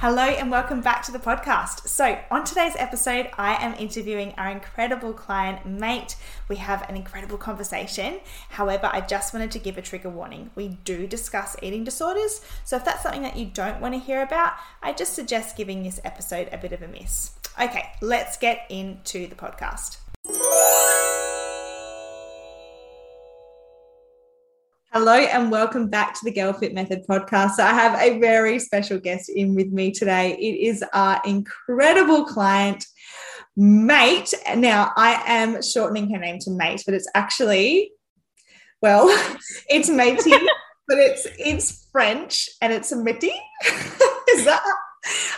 Hello and welcome back to the podcast. So, on today's episode, I am interviewing our incredible client, Mate. We have an incredible conversation. However, I just wanted to give a trigger warning. We do discuss eating disorders, so if that's something that you don't want to hear about, I just suggest giving this episode a bit of a miss. Okay, let's get into the podcast. Hello and welcome back to the Girl Fit Method podcast. So I have a very special guest in with me today. It is our incredible client, Mate. Now I am shortening her name to Mate, but it's actually, well, it's Matey, but it's it's French and it's a Mitty. is that?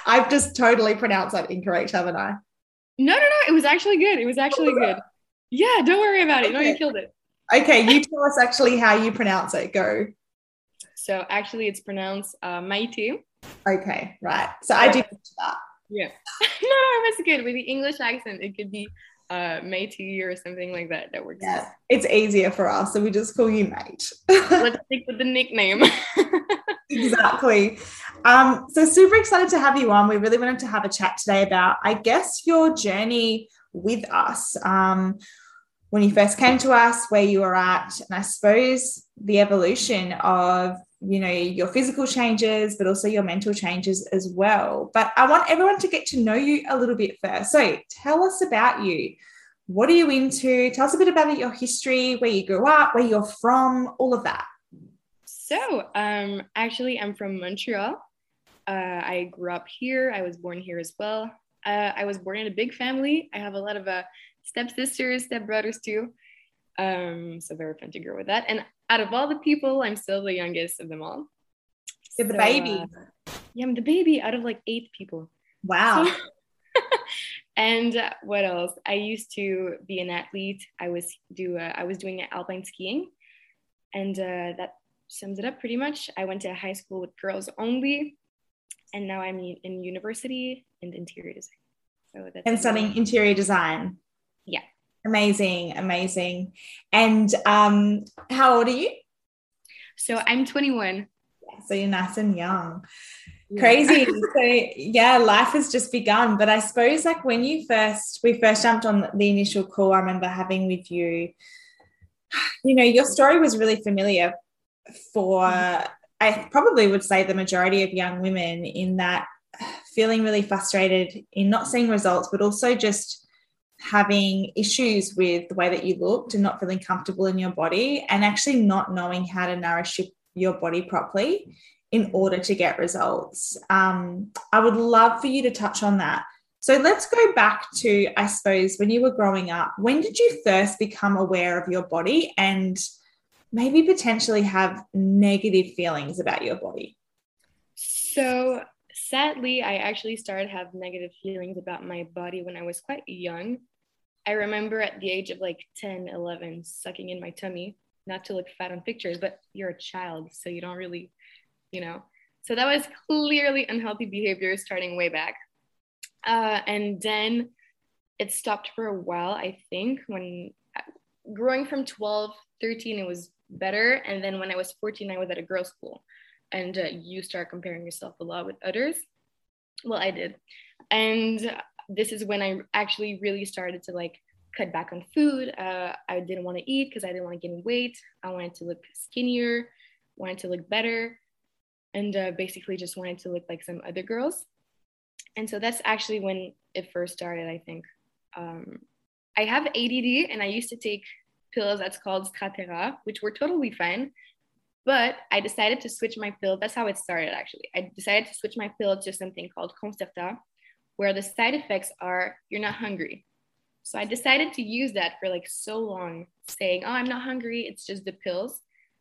I've just totally pronounced that incorrect, haven't I? No, no, no. It was actually good. It was actually oh, good. Yeah, don't worry about it. No, you killed it. Okay, you tell us actually how you pronounce it. Go. So actually, it's pronounced uh, Maite. Okay, right. So I do that. Yeah. no, no, that's good. With the English accent, it could be uh, Matey or something like that. That works. Yeah, it's easier for us, so we just call you Mate. Let's stick with the nickname. exactly. Um, so super excited to have you on. We really wanted to have a chat today about, I guess, your journey with us. Um, when you first came to us, where you were at, and I suppose the evolution of you know your physical changes, but also your mental changes as well. But I want everyone to get to know you a little bit first. So tell us about you. What are you into? Tell us a bit about your history, where you grew up, where you're from, all of that. So, um, actually, I'm from Montreal. Uh, I grew up here. I was born here as well. Uh, I was born in a big family. I have a lot of uh, stepsisters, stepbrothers too. Um, so very fun to grow with that. And out of all the people, I'm still the youngest of them all. You're so, the baby. Uh, yeah, I'm the baby out of like eight people. Wow. So, and uh, what else? I used to be an athlete. I was do uh, I was doing alpine skiing, and uh, that sums it up pretty much. I went to high school with girls only, and now I'm in university in interior design. So that's and studying interior design. Yeah. Amazing, amazing. And um, how old are you? So I'm 21. So you're nice and young. Yeah. Crazy. so yeah, life has just begun. But I suppose like when you first we first jumped on the initial call, I remember having with you, you know, your story was really familiar for I probably would say the majority of young women in that feeling really frustrated in not seeing results, but also just having issues with the way that you looked and not feeling comfortable in your body and actually not knowing how to nourish your body properly in order to get results. Um, I would love for you to touch on that. So let's go back to, I suppose, when you were growing up, when did you first become aware of your body and maybe potentially have negative feelings about your body? So sadly, I actually started have negative feelings about my body when I was quite young. I remember at the age of like 10, 11, sucking in my tummy, not to look fat on pictures, but you're a child, so you don't really, you know. So that was clearly unhealthy behavior starting way back. Uh, and then it stopped for a while, I think, when growing from 12, 13, it was better. And then when I was 14, I was at a girls' school and uh, you start comparing yourself a lot with others. Well, I did. And this is when I actually really started to like cut back on food. Uh, I didn't want to eat because I didn't want to gain weight. I wanted to look skinnier, wanted to look better, and uh, basically just wanted to look like some other girls. And so that's actually when it first started, I think. Um, I have ADD and I used to take pills that's called Strattera, which were totally fine. But I decided to switch my pill. That's how it started, actually. I decided to switch my pill to something called Concerta, where the side effects are you're not hungry. So I decided to use that for like so long, saying, oh, I'm not hungry. It's just the pills.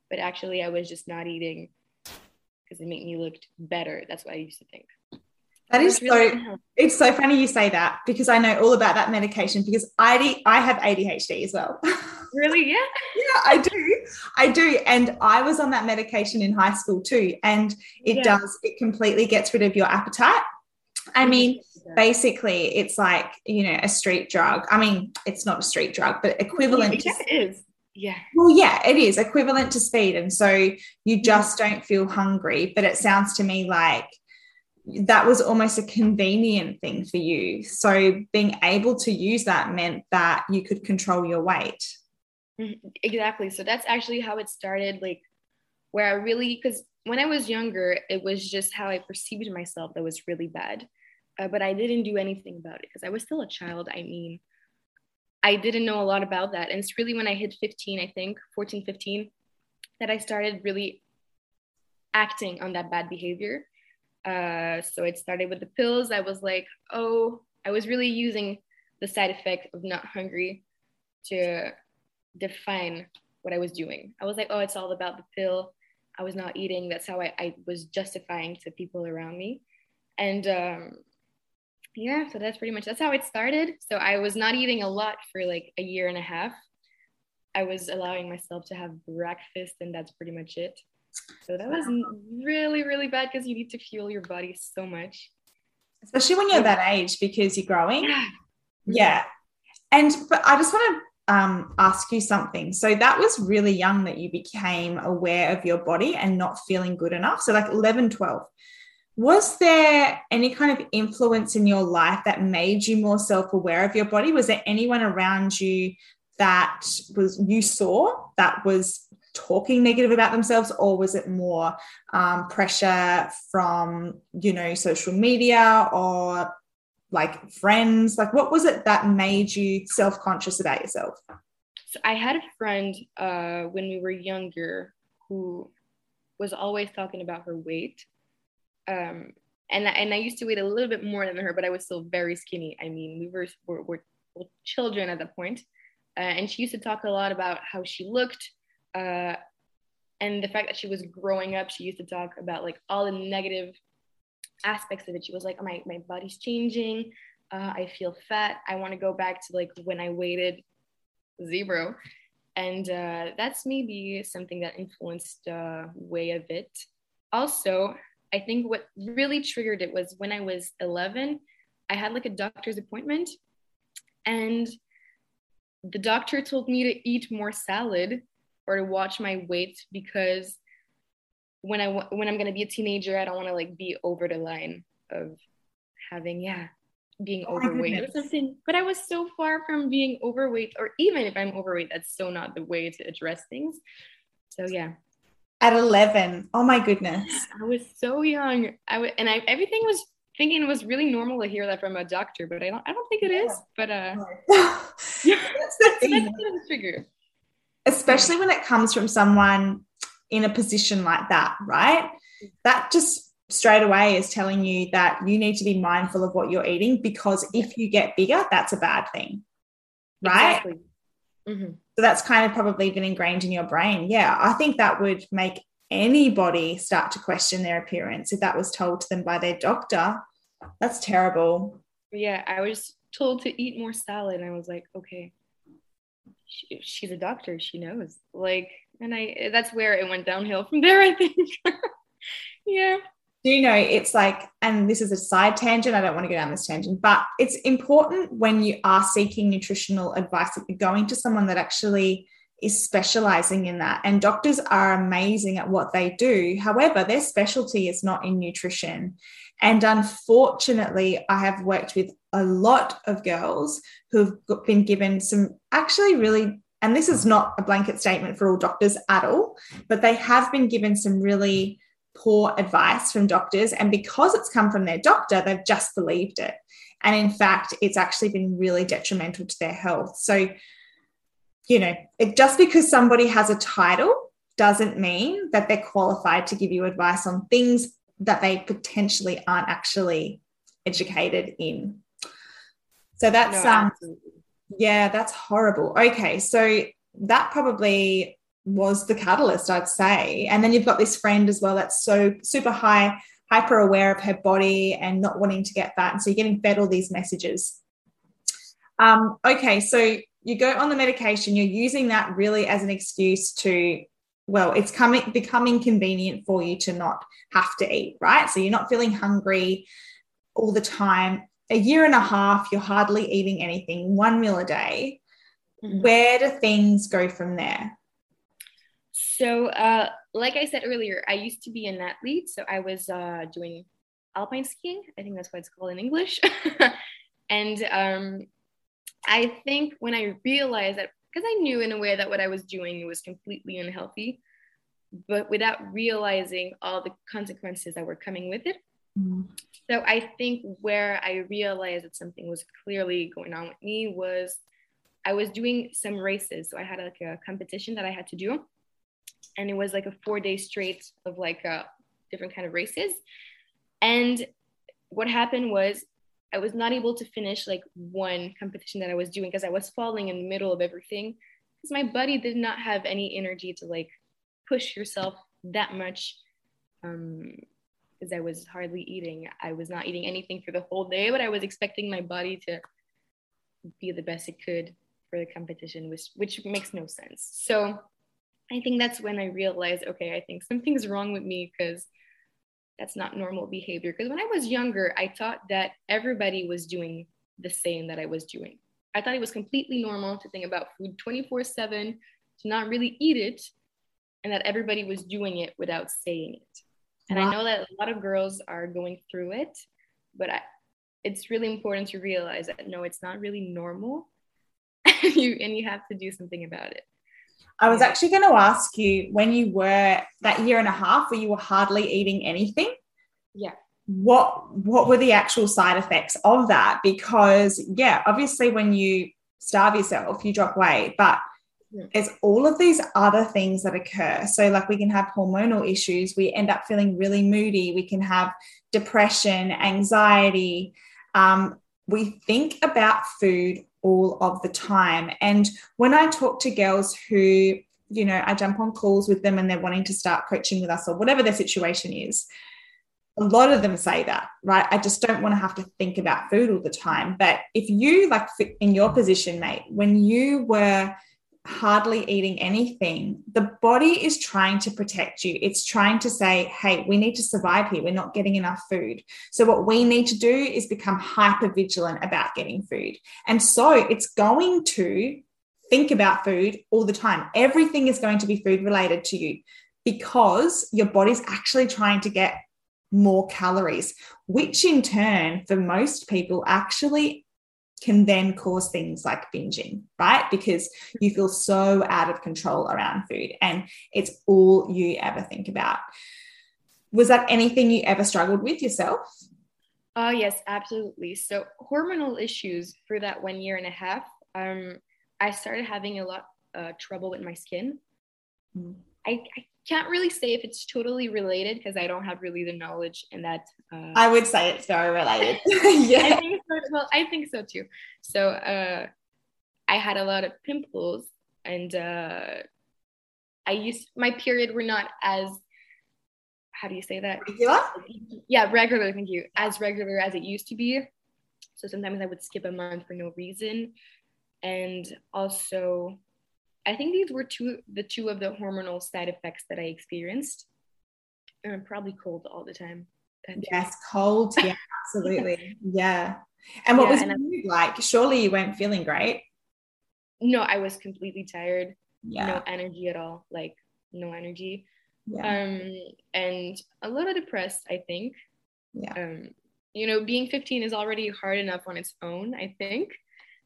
But actually, I was just not eating because it made me look better. That's what I used to think. That is really so. It's so funny you say that because I know all about that medication because I I have ADHD as well. Really? Yeah. yeah, I do. I do, and I was on that medication in high school too, and it yeah. does. It completely gets rid of your appetite. I mean, basically, it's like you know a street drug. I mean, it's not a street drug, but equivalent. Yeah, to, it is. Yeah. Well, yeah, it is equivalent to speed, and so you just don't feel hungry. But it sounds to me like that was almost a convenient thing for you. So being able to use that meant that you could control your weight. Mm-hmm. Exactly. So that's actually how it started. Like, where I really, because when I was younger, it was just how I perceived myself that was really bad. Uh, but I didn't do anything about it because I was still a child. I mean, I didn't know a lot about that. And it's really when I hit 15, I think, 14, 15, that I started really acting on that bad behavior. Uh, so it started with the pills. I was like, oh, I was really using the side effect of not hungry to define what I was doing. I was like, oh, it's all about the pill. I was not eating. That's how I, I was justifying to people around me. And um, yeah, so that's pretty much that's how it started. So I was not eating a lot for like a year and a half. I was allowing myself to have breakfast, and that's pretty much it. So that was really, really bad because you need to fuel your body so much. Especially when you're that age because you're growing. Yeah. yeah. And but I just want to um, ask you something. So that was really young that you became aware of your body and not feeling good enough. So like 11, 12. Was there any kind of influence in your life that made you more self-aware of your body? Was there anyone around you that was you saw that was talking negative about themselves or was it more um, pressure from you know social media or like friends? Like what was it that made you self-conscious about yourself? So i had a friend uh, when we were younger who was always talking about her weight um, and, and i used to weigh a little bit more than her but i was still very skinny. I mean we were, were, were children at that point. Uh, and she used to talk a lot about how she looked uh, and the fact that she was growing up she used to talk about like all the negative aspects of it. She was like oh, my, my body's changing. Uh, i feel fat. I want to go back to like when i weighted zero. And uh, that's maybe something that influenced the uh, way of it. Also i think what really triggered it was when i was 11 i had like a doctor's appointment and the doctor told me to eat more salad or to watch my weight because when I when I'm gonna be a teenager, I don't want to like be over the line of having yeah being oh overweight or something. But I was so far from being overweight, or even if I'm overweight, that's so not the way to address things. So yeah. At 11, oh my goodness. I was so young. I w- and I everything was thinking it was really normal to hear that from a doctor, but I don't I don't think it is. But uh, that's the thing. that's the trigger especially when it comes from someone in a position like that, right? That just straight away is telling you that you need to be mindful of what you're eating because if you get bigger, that's a bad thing, right? Exactly. Mm-hmm. So that's kind of probably been ingrained in your brain. Yeah, I think that would make anybody start to question their appearance if that was told to them by their doctor. That's terrible. Yeah, I was told to eat more salad. And I was like, okay, she, she's a doctor she knows like and i that's where it went downhill from there i think yeah do you know it's like and this is a side tangent i don't want to go down this tangent but it's important when you are seeking nutritional advice that you're going to someone that actually is specializing in that. And doctors are amazing at what they do. However their specialty is not in nutrition. And unfortunately i have worked with a lot of girls who've been given some actually really and this is not a blanket statement for all doctors at all but they have been given some really poor advice from doctors and because it's come from their doctor they've just believed it. And in fact it's actually been really detrimental to their health. So you know it, just because somebody has a title doesn't mean that they're qualified to give you advice on things that they potentially aren't actually educated in. So that's no, um yeah, that's horrible. Okay, so that probably was the catalyst, I'd say. And then you've got this friend as well that's so super high hyper aware of her body and not wanting to get fat. And so you're getting fed all these messages. Um, okay, so you go on the medication, you're using that really as an excuse to, well, it's coming becoming convenient for you to not have to eat, right? So you're not feeling hungry all the time. A year and a half, you're hardly eating anything, one meal a day. Mm-hmm. Where do things go from there? So, uh, like I said earlier, I used to be an athlete. So I was uh, doing alpine skiing. I think that's what it's called in English. and um, I think when I realized that, because I knew in a way that what I was doing was completely unhealthy, but without realizing all the consequences that were coming with it. Mm-hmm. So I think where I realized that something was clearly going on with me was I was doing some races. So I had like a competition that I had to do and it was like a four day straight of like uh, different kind of races. And what happened was i was not able to finish like one competition that i was doing because i was falling in the middle of everything. Because my body did not have any energy to like push yourself that much um because i was hardly eating. I was not eating anything for the whole day but i was expecting my body to be the best it could for the competition which which makes no sense. So I think that's when I realized, okay, I think something's wrong with me because that's not normal behavior. Because when I was younger, I thought that everybody was doing the same that I was doing. I thought it was completely normal to think about food 24 7, to not really eat it, and that everybody was doing it without saying it. And wow. I know that a lot of girls are going through it, but I, it's really important to realize that no, it's not really normal. And you, and you have to do something about it. I was actually going to ask you when you were that year and a half where you were hardly eating anything. Yeah. What what were the actual side effects of that? Because yeah, obviously when you starve yourself, you drop weight, but it's all of these other things that occur. So like we can have hormonal issues, we end up feeling really moody, we can have depression, anxiety. Um, we think about food all of the time. And when I talk to girls who, you know, I jump on calls with them and they're wanting to start coaching with us or whatever their situation is, a lot of them say that, right? I just don't want to have to think about food all the time. But if you, like in your position, mate, when you were hardly eating anything, the body is trying to protect you. It's trying to say, hey, we need to survive here. We're not getting enough food. So, what we need to do is become hyper vigilant about getting food. And so, it's going to think about food all the time. Everything is going to be food related to you because your body's actually trying to get more calories, which in turn, for most people, actually can then cause things like binging, right? Because you feel so out of control around food and it's all you ever think about. Was that anything you ever struggled with yourself? Oh, yes, absolutely. So, hormonal issues for that one year and a half, um, I started having a lot uh, trouble with my skin. Mm. I, I can't really say if it's totally related because I don't have really the knowledge in that. Uh, I would say it's very related. yeah. I think so, well, I think so too. So uh, I had a lot of pimples and uh, I used my period were not as how do you say that? Regular? Yeah, regular. Thank you. As regular as it used to be. So sometimes I would skip a month for no reason. And also, I think these were two the two of the hormonal side effects that I experienced. And I'm probably cold all the time. Yes, cold. Yeah, absolutely. yeah. And what yeah, was and mood like? Surely you weren't feeling great. No, I was completely tired. Yeah. No energy at all. Like no energy. Yeah. Um, and a little depressed, I think. Yeah. Um, you know, being 15 is already hard enough on its own, I think.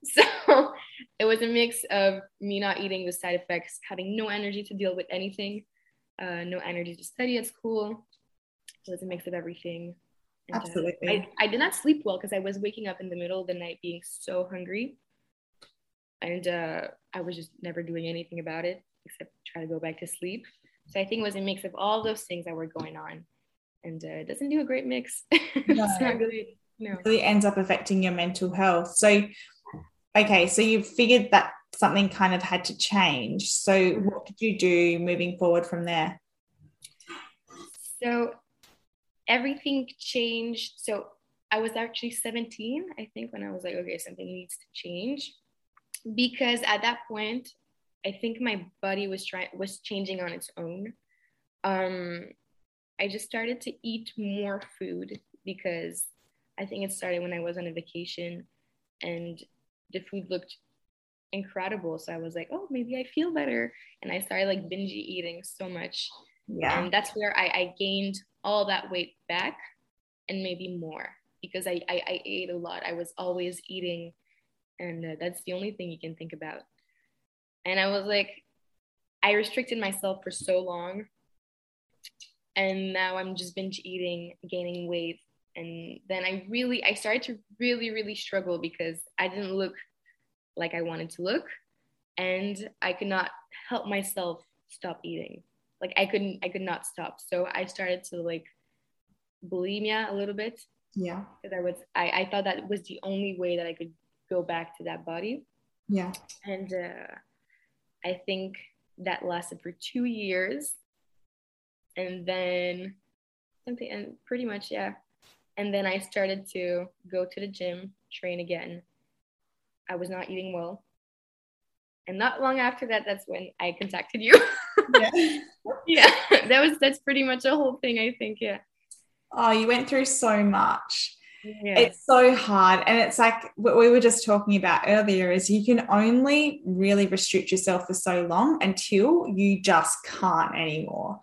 So it was a mix of me not eating the side effects, having no energy to deal with anything, uh, no energy to study at school. It was a mix of everything. And, uh, Absolutely. Uh, I, I did not sleep well because I was waking up in the middle of the night being so hungry. And uh, I was just never doing anything about it except try to go back to sleep. So I think it was a mix of all those things that were going on. And uh, it doesn't do a great mix. No. it's not really, no. It really ends up affecting your mental health. So okay, so you figured that something kind of had to change. So what did you do moving forward from there? So everything changed. So I was actually 17, I think, when I was like, okay, something needs to change. Because at that point, I think my body was trying was changing on its own. Um, I just started to eat more food because I think it started when I was on a vacation and the food looked incredible. So I was like, oh, maybe I feel better. And I started like binge eating so much. Yeah. And that's where I, I gained all that weight back and maybe more because I, I, I ate a lot. I was always eating. And uh, that's the only thing you can think about. And I was like, I restricted myself for so long. And now I'm just binge eating, gaining weight. And then I really, I started to really, really struggle because I didn't look like I wanted to look. And I could not help myself stop eating. Like I couldn't, I could not stop. So I started to like bulimia a little bit. Yeah. Because I was, I, I thought that was the only way that I could go back to that body. Yeah. And uh, I think that lasted for two years. And then something, and pretty much, yeah. And then I started to go to the gym, train again. I was not eating well. And not long after that, that's when I contacted you. yeah. yeah, that was that's pretty much a whole thing, I think. Yeah. Oh, you went through so much. Yeah. It's so hard. And it's like what we were just talking about earlier is you can only really restrict yourself for so long until you just can't anymore.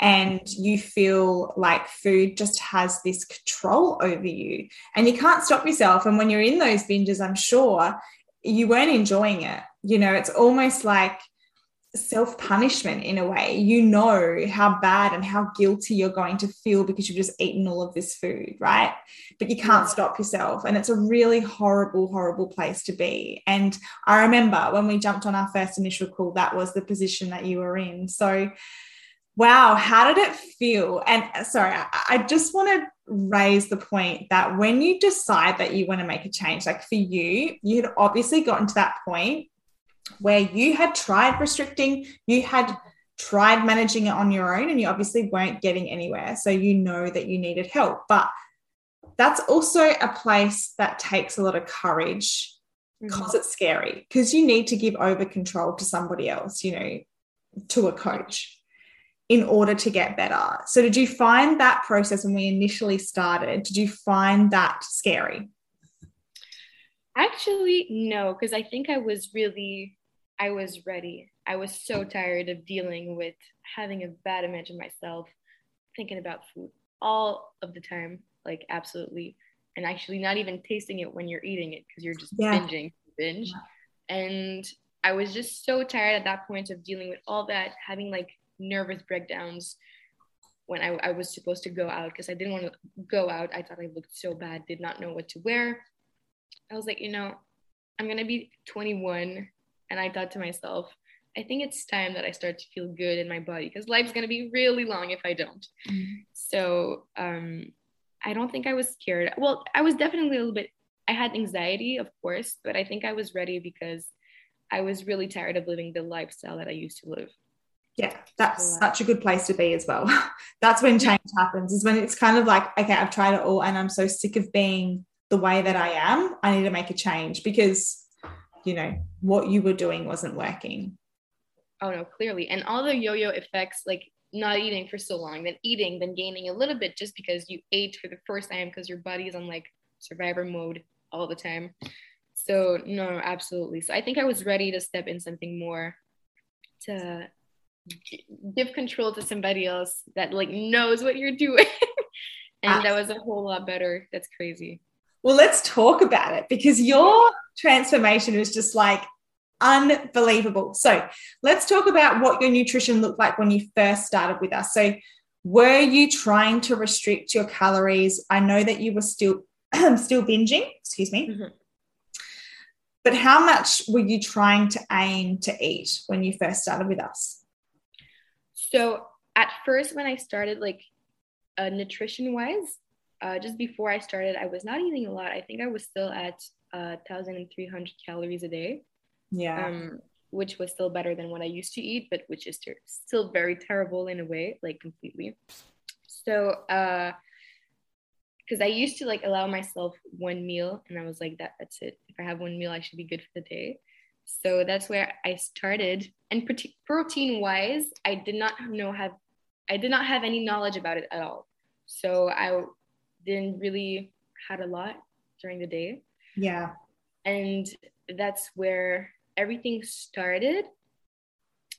And you feel like food just has this control over you and you can't stop yourself. And when you're in those binges, I'm sure you weren't enjoying it. You know, it's almost like self punishment in a way. You know how bad and how guilty you're going to feel because you've just eaten all of this food, right? But you can't stop yourself. And it's a really horrible, horrible place to be. And I remember when we jumped on our first initial call, that was the position that you were in. So, wow, how did it feel? And sorry, I, I just want to raise the point that when you decide that you want to make a change, like for you, you had obviously gotten to that point where you had tried restricting, you had tried managing it on your own, and you obviously weren't getting anywhere. So you know that you needed help. But that's also a place that takes a lot of courage because mm-hmm. it's scary, because you need to give over control to somebody else, you know, to a coach in order to get better. So, did you find that process when we initially started? Did you find that scary? Actually, no, because I think I was really, I was ready. I was so tired of dealing with having a bad image of myself, thinking about food all of the time, like absolutely, and actually not even tasting it when you're eating it because you're just yeah. binging, binge. Yeah. And I was just so tired at that point of dealing with all that, having like nervous breakdowns when I, I was supposed to go out because I didn't want to go out. I thought I looked so bad, did not know what to wear. I was like, you know, I'm going to be 21. And I thought to myself, I think it's time that I start to feel good in my body because life's going to be really long if I don't. Mm-hmm. So um, I don't think I was scared. Well, I was definitely a little bit, I had anxiety, of course, but I think I was ready because I was really tired of living the lifestyle that I used to live. Yeah, that's such a good place to be as well. that's when change happens, is when it's kind of like, okay, I've tried it all and I'm so sick of being the way that I am. I need to make a change because, you know, what you were doing wasn't working. Oh, no, clearly. And all the yo yo effects, like not eating for so long, then eating, then gaining a little bit just because you ate for the first time because your body is on like survivor mode all the time. So, no, absolutely. So, I think I was ready to step in something more to give control to somebody else that like knows what you're doing. And that was a whole lot better. That's crazy. Well let's talk about it because your transformation was just like unbelievable. So let's talk about what your nutrition looked like when you first started with us. So were you trying to restrict your calories? I know that you were still still binging excuse me. Mm-hmm. but how much were you trying to aim to eat when you first started with us so at first, when I started, like uh, nutrition wise, uh, just before I started, I was not eating a lot. I think I was still at uh, 1,300 calories a day. Yeah. Um, which was still better than what I used to eat, but which is still very terrible in a way, like completely. So uh, because I used to like allow myself one meal and I was like that that's it. If I have one meal, I should be good for the day. So that's where I started. And protein wise, I did not know have I did not have any knowledge about it at all. So I didn't really had a lot during the day. Yeah. And that's where everything started.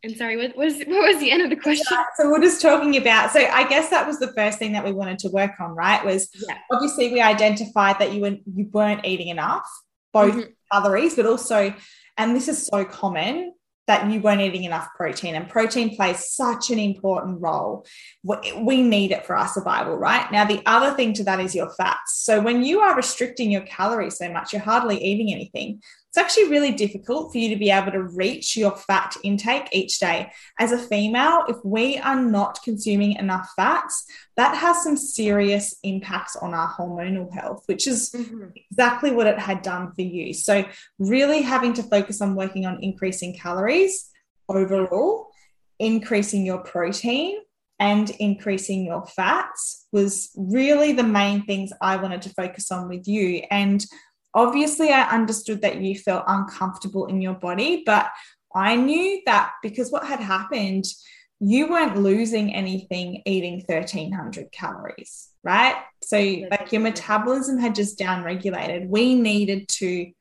And sorry, what was what was the end of the question? Yeah, so we're just talking about. So I guess that was the first thing that we wanted to work on, right? Was yeah. obviously we identified that you were you weren't eating enough, both mm-hmm. calories, but also, and this is so common that you weren't eating enough protein and protein plays such an important role. We need it for our survival right? Now the other thing to that is your fats. So when you are restricting your calories so much you're hardly eating anything it's actually really difficult for you to be able to reach your fat intake each day. As a female, if we are not consuming enough fats, that has some serious impacts on our hormonal health, which is mm-hmm. exactly what it had done for you. So, really having to focus on working on increasing calories overall, increasing your protein, and increasing your fats was really the main things I wanted to focus on with you. And obviously I understood that you felt uncomfortable in your body, but I knew that because what had happened, you weren't losing anything eating 1300 calories, right? So, like your metabolism had just downregulated. We needed to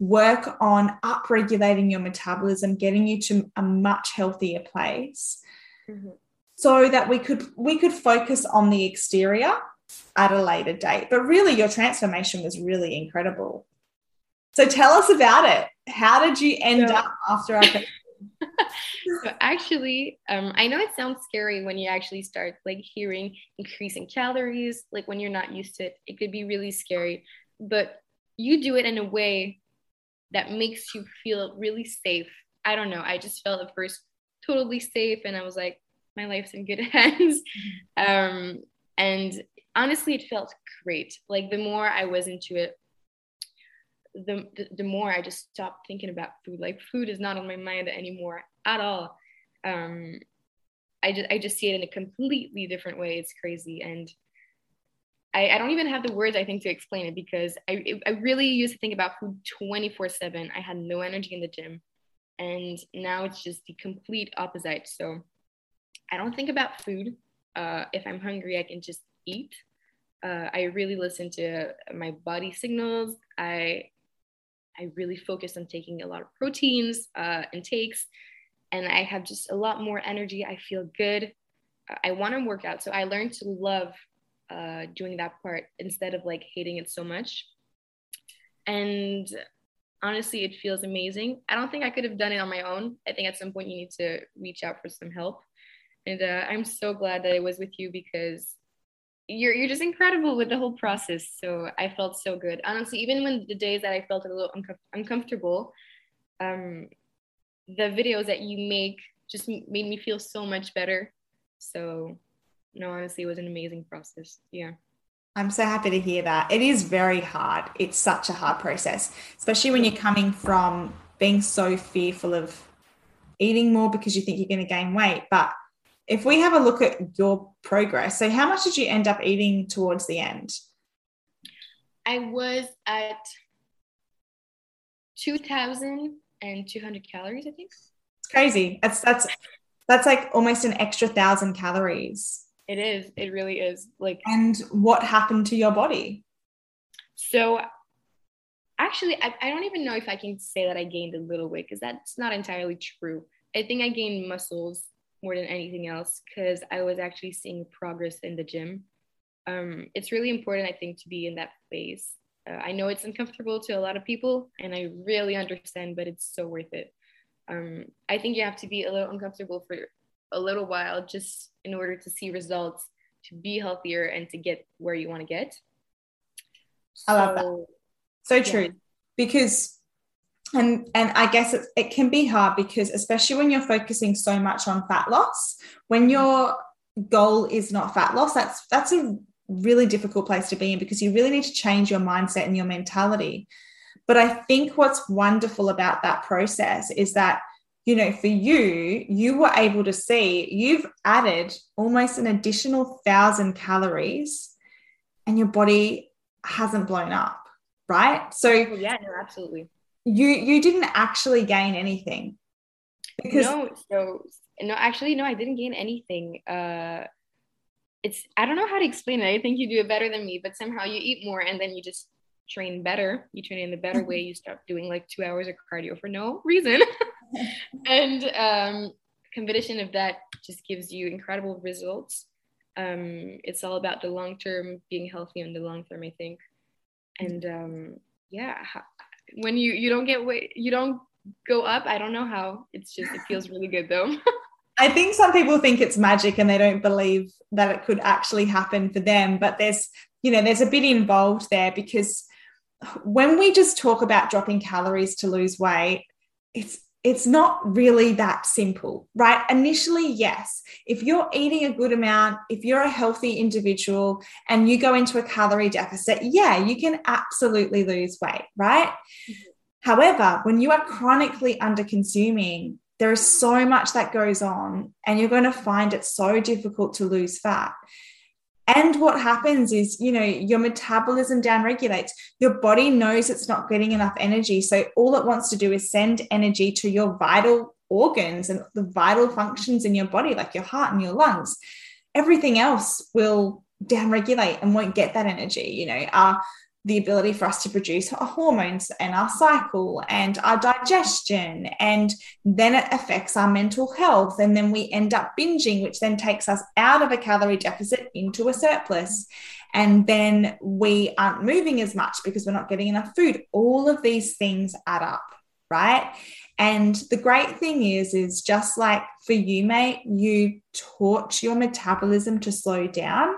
work on up regulating your metabolism, getting you to a much healthier place. Mm-hmm. So that we could we could focus on the exterior at a later date. But really, your transformation was really incredible. So tell us about it. How did you end so, up after our so actually um, i know it sounds scary when you actually start like hearing increasing calories like when you're not used to it it could be really scary but you do it in a way that makes you feel really safe i don't know i just felt at first totally safe and i was like my life's in good hands mm-hmm. um, and honestly, it felt great. Like the more I was into it, the, the, the more I just stopped thinking about food. Like food is not on my mind anymore at all. Um, I just I just see it in a completely different way. It's crazy, and I, I don't even have the words I think to explain it because I I really used to think about food twenty four seven. I had no energy in the gym, and now it's just the complete opposite. So I don't think about food. Uh, if I'm hungry, I can just eat. Uh, I really listen to my body signals. I I really focus on taking a lot of proteins uh, intakes, and I have just a lot more energy. I feel good. I want to work out, so I learned to love uh, doing that part instead of like hating it so much. And honestly, it feels amazing. I don't think I could have done it on my own. I think at some point you need to reach out for some help. And uh, I'm so glad that it was with you because you're you're just incredible with the whole process. So I felt so good. Honestly, even when the days that I felt a little uncom- uncomfortable, um, the videos that you make just made me feel so much better. So, no, honestly, it was an amazing process. Yeah. I'm so happy to hear that. It is very hard. It's such a hard process, especially when you're coming from being so fearful of eating more because you think you're going to gain weight. But if we have a look at your progress, so how much did you end up eating towards the end? I was at 2,200 calories, I think. It's crazy. That's that's that's like almost an extra thousand calories. It is. It really is. Like And what happened to your body? So actually I, I don't even know if I can say that I gained a little weight because that's not entirely true. I think I gained muscles more than anything else because I was actually seeing progress in the gym. Um, it's really important, I think, to be in that phase. Uh, I know it's uncomfortable to a lot of people, and I really understand, but it's so worth it. Um, I think you have to be a little uncomfortable for a little while just in order to see results, to be healthier, and to get where you want to get. I love that. So true. Yeah. Because and and i guess it, it can be hard because especially when you're focusing so much on fat loss when mm-hmm. your goal is not fat loss that's that's a really difficult place to be in because you really need to change your mindset and your mentality but i think what's wonderful about that process is that you know for you you were able to see you've added almost an additional thousand calories and your body hasn't blown up, right? So oh, yeah, no, absolutely. You you didn't actually gain anything. Because no, so no, actually, no, I didn't gain anything. Uh it's I don't know how to explain it. I think you do it better than me, but somehow you eat more and then you just train better. You train in the better way. You stop doing like two hours of cardio for no reason. and um combination of that just gives you incredible results. Um, it's all about the long term, being healthy in the long term, I think. And um, yeah, when you you don't get weight, you don't go up. I don't know how. It's just it feels really good though. I think some people think it's magic and they don't believe that it could actually happen for them. But there's, you know, there's a bit involved there because when we just talk about dropping calories to lose weight, it's it's not really that simple, right? Initially, yes. If you're eating a good amount, if you're a healthy individual and you go into a calorie deficit, yeah, you can absolutely lose weight, right? Mm-hmm. However, when you are chronically under consuming, there is so much that goes on, and you're going to find it so difficult to lose fat. And what happens is, you know, your metabolism downregulates. Your body knows it's not getting enough energy. So all it wants to do is send energy to your vital organs and the vital functions in your body, like your heart and your lungs. Everything else will downregulate and won't get that energy. You know, our the ability for us to produce our hormones and our cycle and our digestion. And then it affects our mental health. And then we end up binging, which then takes us out of a calorie deficit into a surplus. And then we aren't moving as much because we're not getting enough food. All of these things add up, right? And the great thing is, is just like for you, mate, you taught your metabolism to slow down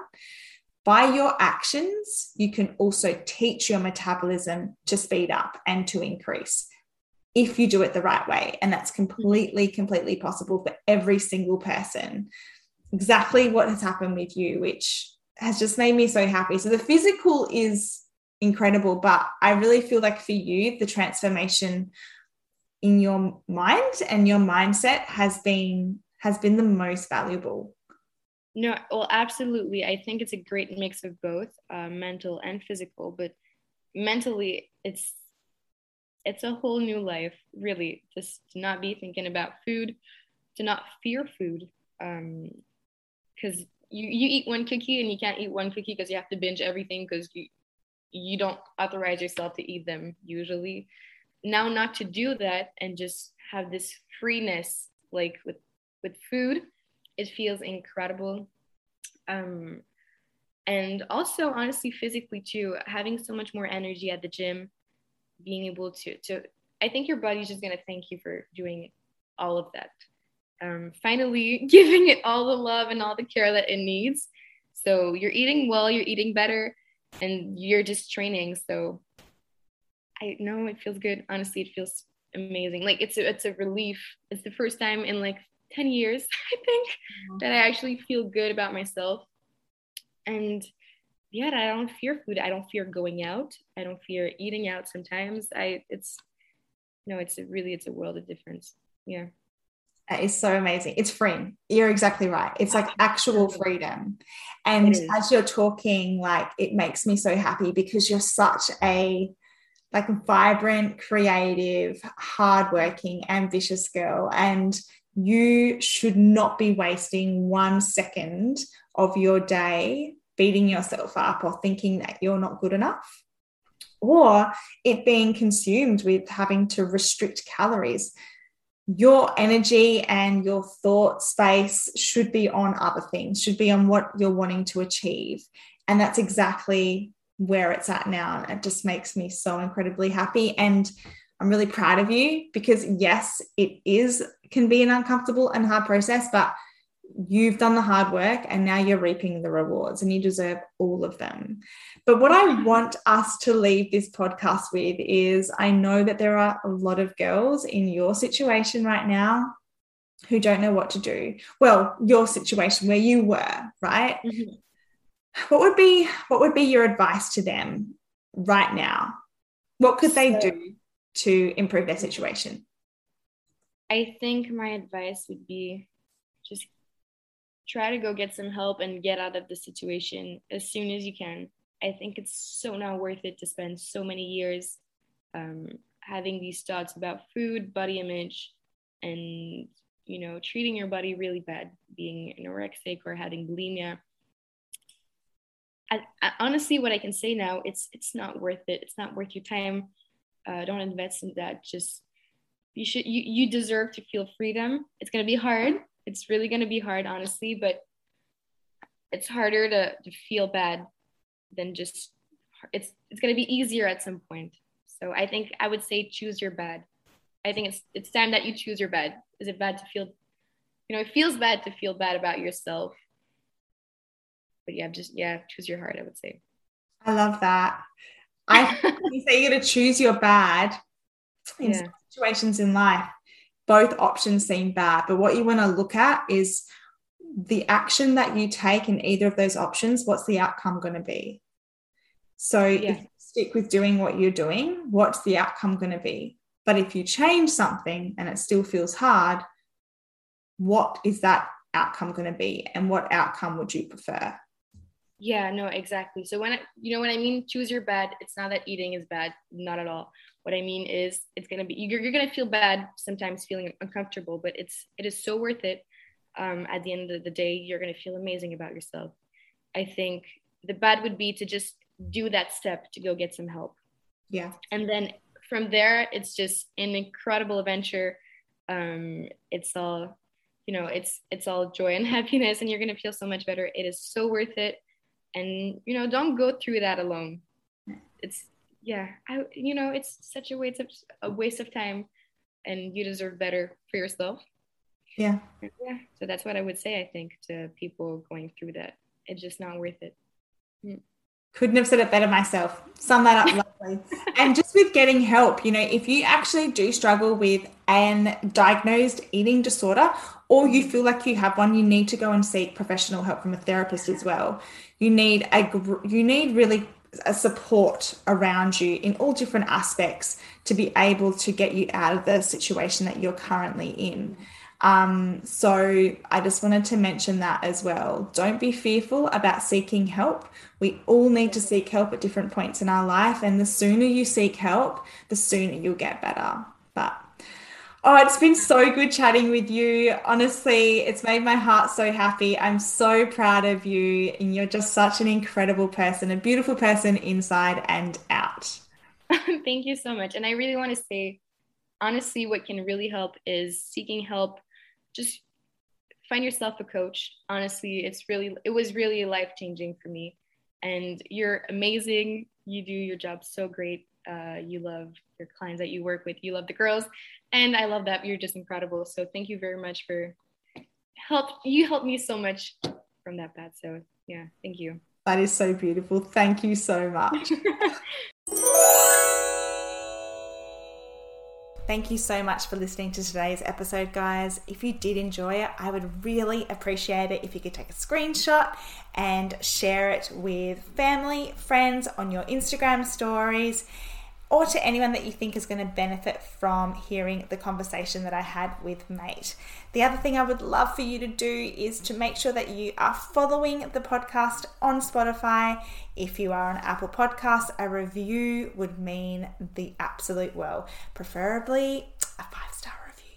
by your actions, you can also teach your metabolism to speed up and to increase if you do it the right way. And that's completely, completely possible for every single person. Exactly what has happened with you, which has just made me so happy. So the physical is incredible, but I really feel like for you, the transformation in your mind and your mindset has been has been the most valuable no, well, absolutely. I think it's a great mix of both uh, mental and physical, but mentally, it's it's a whole new life, really. Just to not be thinking about food, to not fear food, because um, you you eat one cookie and you can't eat one cookie because you have to binge everything because you you don't authorize yourself to eat them usually. Now, not to do that and just have this freeness, like with with food it feels incredible. Um, and also, honestly, physically too, having so much more energy at the gym, being able to to I think your body's just gonna thank you for doing all of that. Um, finally, giving it all the love and all the care that it needs. So you're eating well, you're eating better, and you're just training. So I know it feels good. Honestly, it feels amazing. Like it's a, it's a relief. It's the first time in like 10 years, I think, mm-hmm. that I actually feel good about myself. And yeah, I don't fear food. I don't fear going out. I don't fear eating out sometimes. I it's no, it's a really it's a world of difference. Yeah. That is so amazing. It's free. You're exactly right. It's like actual freedom. And as you're talking, like it makes me so happy because you're such a like vibrant, creative, hardworking, ambitious girl. And you should not be wasting one second of your day beating yourself up or thinking that you're not good enough or it being consumed with having to restrict calories. Your energy and your thought space should be on other things, should be on what you're wanting to achieve. And that's exactly where it's at now. And it just makes me so incredibly happy. And I'm really proud of you because, yes, it is, can be an uncomfortable and hard process, but you've done the hard work and now you're reaping the rewards and you deserve all of them. But what I want us to leave this podcast with is I know that there are a lot of girls in your situation right now who don't know what to do. Well, your situation where you were, right? Mm-hmm. What would be what would be your advice to them right now? What could they do to improve their situation? I think my advice would be just try to go get some help and get out of the situation as soon as you can. I think it's so not worth it to spend so many years um, having these thoughts about food, body image, and you know treating your body really bad, being anorexic or having bulimia. I, I, honestly, what I can say now, it's it's not worth it. It's not worth your time. Uh, don't invest in that. Just you should you you deserve to feel freedom. It's gonna be hard. It's really gonna be hard, honestly, but it's harder to, to feel bad than just it's it's gonna be easier at some point. So I think I would say choose your bad. I think it's it's time that you choose your bad. Is it bad to feel you know, it feels bad to feel bad about yourself but yeah, just yeah, choose your heart. I would say. I love that. I you say you're going to choose your bad in yeah. situations in life. Both options seem bad, but what you want to look at is the action that you take in either of those options. What's the outcome going to be? So yeah. if you stick with doing what you're doing, what's the outcome going to be? But if you change something and it still feels hard, what is that outcome going to be? And what outcome would you prefer? Yeah, no, exactly. So when I, you know, when I mean choose your bad, it's not that eating is bad, not at all. What I mean is it's gonna be you're, you're gonna feel bad sometimes, feeling uncomfortable, but it's it is so worth it. Um, at the end of the day, you're gonna feel amazing about yourself. I think the bad would be to just do that step to go get some help. Yeah. And then from there, it's just an incredible adventure. Um, it's all, you know, it's it's all joy and happiness, and you're gonna feel so much better. It is so worth it and you know don't go through that alone. It's yeah i you know it's such a waste of a waste of time and you deserve better for yourself. Yeah. Yeah so that's what i would say i think to people going through that. It's just not worth it. Mm. couldn't have said it better myself. Sum that up lovely. And just with getting help you know if you actually do struggle with an diagnosed eating disorder or you feel like you have one you need to go and seek professional help from a therapist as well you need a you need really a support around you in all different aspects to be able to get you out of the situation that you're currently in. Um, so I just wanted to mention that as well. Don't be fearful about seeking help. We all need to seek help at different points in our life, and the sooner you seek help, the sooner you'll get better. Oh, it's been so good chatting with you. Honestly, it's made my heart so happy. I'm so proud of you, and you're just such an incredible person, a beautiful person inside and out. Thank you so much. And I really want to say, honestly, what can really help is seeking help. Just find yourself a coach. Honestly, it's really, it was really life changing for me. And you're amazing. You do your job so great. Uh, you love your clients that you work with. You love the girls and I love that you're just incredible. So thank you very much for help. You helped me so much from that path. So yeah, thank you. That is so beautiful. Thank you so much. Thank you so much for listening to today's episode, guys. If you did enjoy it, I would really appreciate it if you could take a screenshot and share it with family, friends on your Instagram stories or to anyone that you think is going to benefit from hearing the conversation that I had with Maite. The other thing I would love for you to do is to make sure that you are following the podcast on Spotify. If you are on Apple Podcasts, a review would mean the absolute world, preferably a five star review.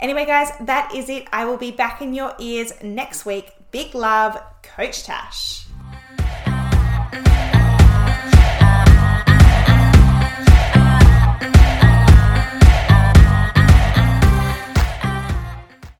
Anyway, guys, that is it. I will be back in your ears next week. Big love, Coach Tash.